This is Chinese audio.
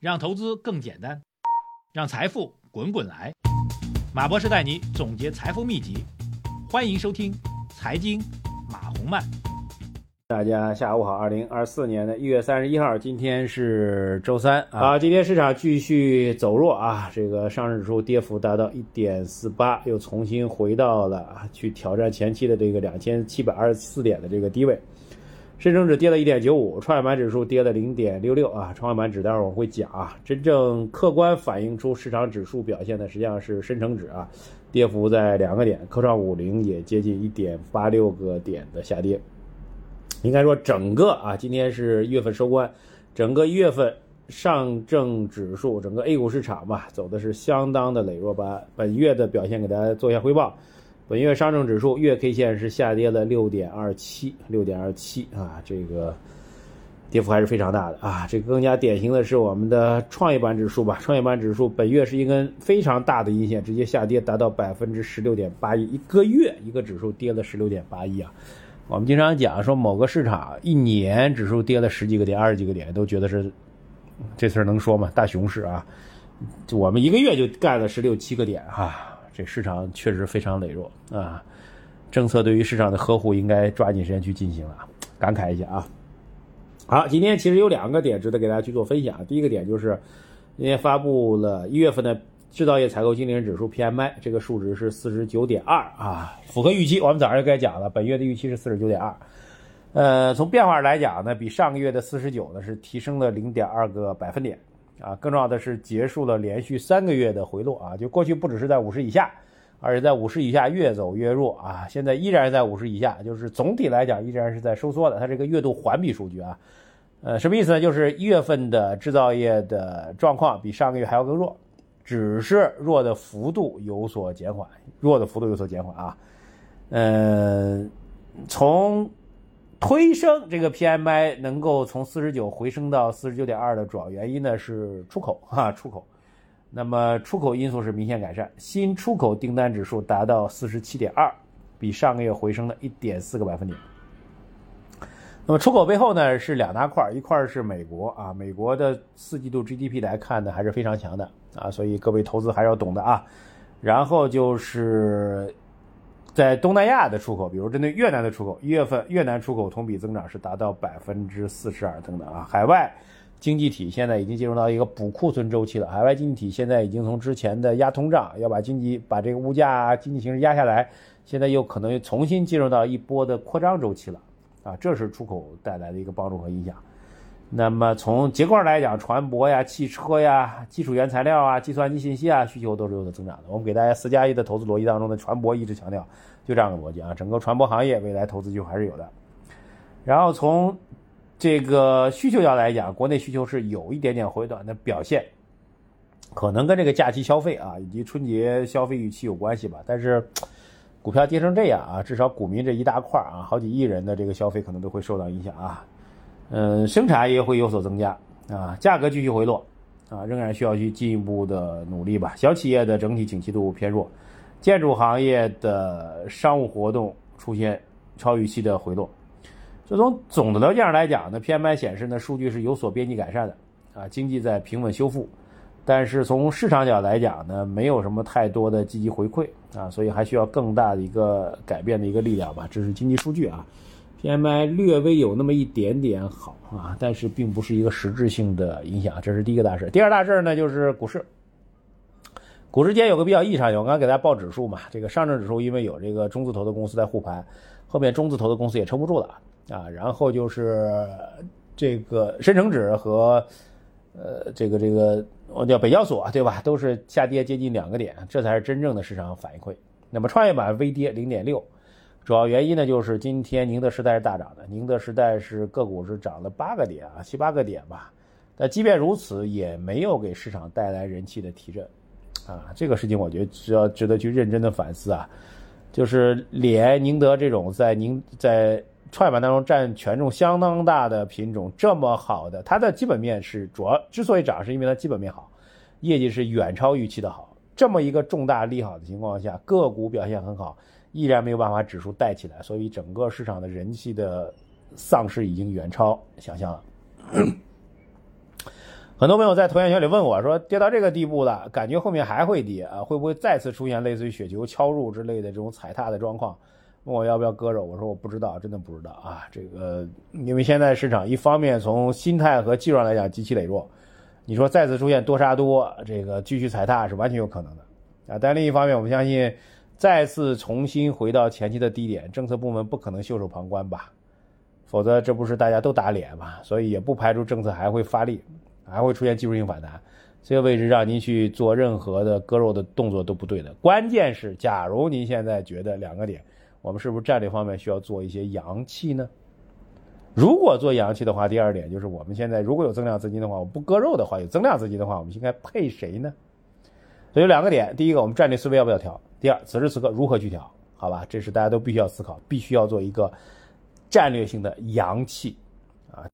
让投资更简单，让财富滚滚来。马博士带你总结财富秘籍，欢迎收听《财经马红漫》。大家下午好，二零二四年的一月三十一号，今天是周三啊。今天市场继续走弱啊，这个上证指数跌幅达到一点四八，又重新回到了去挑战前期的这个两千七百二十四点的这个低位。深成指跌了一点九五，创业板指数跌了零点六六啊。创业板指待会儿我会讲啊，真正客观反映出市场指数表现的实际上是深成指啊，跌幅在两个点，科创五零也接近一点八六个点的下跌。应该说整个啊，今天是一月份收官，整个一月份上证指数整个 A 股市场吧，走的是相当的羸弱。吧本月的表现给大家做一下汇报。本月上证指数月 K 线是下跌了六点二七，六点二七啊，这个跌幅还是非常大的啊。这个更加典型的是我们的创业板指数吧，创业板指数本月是一根非常大的阴线，直接下跌达到百分之十六点八一，一个月一个指数跌了十六点八一啊。我们经常讲说某个市场一年指数跌了十几个点、二十几个点，都觉得是这事儿能说吗？大熊市啊！我们一个月就干了十六七个点哈。这市场确实非常羸弱啊！政策对于市场的呵护应该抓紧时间去进行了，感慨一下啊！好，今天其实有两个点值得给大家去做分享。第一个点就是今天发布了一月份的制造业采购经理人指数 PMI，这个数值是四十九点二啊，符合预期。我们早上就该讲了，本月的预期是四十九点二。呃，从变化来讲呢，比上个月的四十九呢是提升了零点二个百分点。啊，更重要的是结束了连续三个月的回落啊，就过去不只是在五十以下，而且在五十以下越走越弱啊，现在依然在五十以下，就是总体来讲依然是在收缩的。它这个月度环比数据啊，呃，什么意思呢？就是一月份的制造业的状况比上个月还要更弱，只是弱的幅度有所减缓，弱的幅度有所减缓啊，嗯，从。推升这个 PMI 能够从四十九回升到四十九点二的主要原因呢是出口 哈出口，那么出口因素是明显改善，新出口订单指数达到四十七点二，比上个月回升了一点四个百分点。那么出口背后呢是两大块，一块是美国啊，美国的四季度 GDP 来看呢还是非常强的啊，所以各位投资还是要懂的啊。然后就是。在东南亚的出口，比如针对越南的出口，一月份越南出口同比增长是达到百分之四十二等等啊。海外经济体现在已经进入到一个补库存周期了，海外经济体现在已经从之前的压通胀，要把经济把这个物价经济形势压下来，现在又可能又重新进入到一波的扩张周期了啊。这是出口带来的一个帮助和影响。那么从结构来讲，船舶呀、汽车呀、基础原材料啊、计算机信息啊，需求都是有所增长的。我们给大家四加一的投资逻辑当中的船舶一直强调，就这样的逻辑啊，整个船舶行业未来投资机会还是有的。然后从这个需求角度来讲，国内需求是有一点点回暖的表现，可能跟这个假期消费啊以及春节消费预期有关系吧。但是股票跌成这样啊，至少股民这一大块啊，好几亿人的这个消费可能都会受到影响啊。嗯，生产也会有所增加啊，价格继续回落啊，仍然需要去进一步的努力吧。小企业的整体景气度偏弱，建筑行业的商务活动出现超预期的回落。就从总的条件上来讲呢，PMI 显示呢，数据是有所边际改善的啊，经济在平稳修复。但是从市场角来讲呢，没有什么太多的积极回馈啊，所以还需要更大的一个改变的一个力量吧。这是经济数据啊。PMI 略微有那么一点点好啊，但是并不是一个实质性的影响，这是第一个大事。第二大事呢，就是股市。股市间有个比较异常，我刚刚给大家报指数嘛，这个上证指数因为有这个中字头的公司在护盘，后面中字头的公司也撑不住了啊。然后就是这个深成指和呃这个这个我叫北交所对吧，都是下跌接近两个点，这才是真正的市场反馈。那么创业板微跌零点六。主要原因呢，就是今天宁德时代是大涨的，宁德时代是个股是涨了八个点啊，七八个点吧。但即便如此，也没有给市场带来人气的提振，啊，这个事情我觉得需要值得去认真的反思啊。就是连宁德这种在宁在创业板当中占权重相当大的品种，这么好的，它的基本面是主要之所以涨，是因为它基本面好，业绩是远超预期的好。这么一个重大利好的情况下，个股表现很好。依然没有办法指数带起来，所以整个市场的人气的丧失已经远超想象了。很多朋友在投研圈里问我说，跌到这个地步了，感觉后面还会跌啊？会不会再次出现类似于雪球敲入之类的这种踩踏的状况？问我要不要割肉？我说我不知道，真的不知道啊。这个因为现在市场一方面从心态和技术上来讲极其羸弱，你说再次出现多杀多，这个继续踩踏是完全有可能的啊。但另一方面，我们相信再次重新回到前期的低点，政策部门不可能袖手旁观吧？否则这不是大家都打脸嘛？所以也不排除政策还会发力，还会出现技术性反弹。这个位置让您去做任何的割肉的动作都不对的。关键是，假如您现在觉得两个点。我们是不是战略方面需要做一些阳气呢？如果做阳气的话，第二点就是我们现在如果有增量资金的话，我不割肉的话，有增量资金的话，我们应该配谁呢？所以有两个点：第一个，我们战略思维要不要调；第二，此时此刻如何去调？好吧，这是大家都必须要思考，必须要做一个战略性的阳气。啊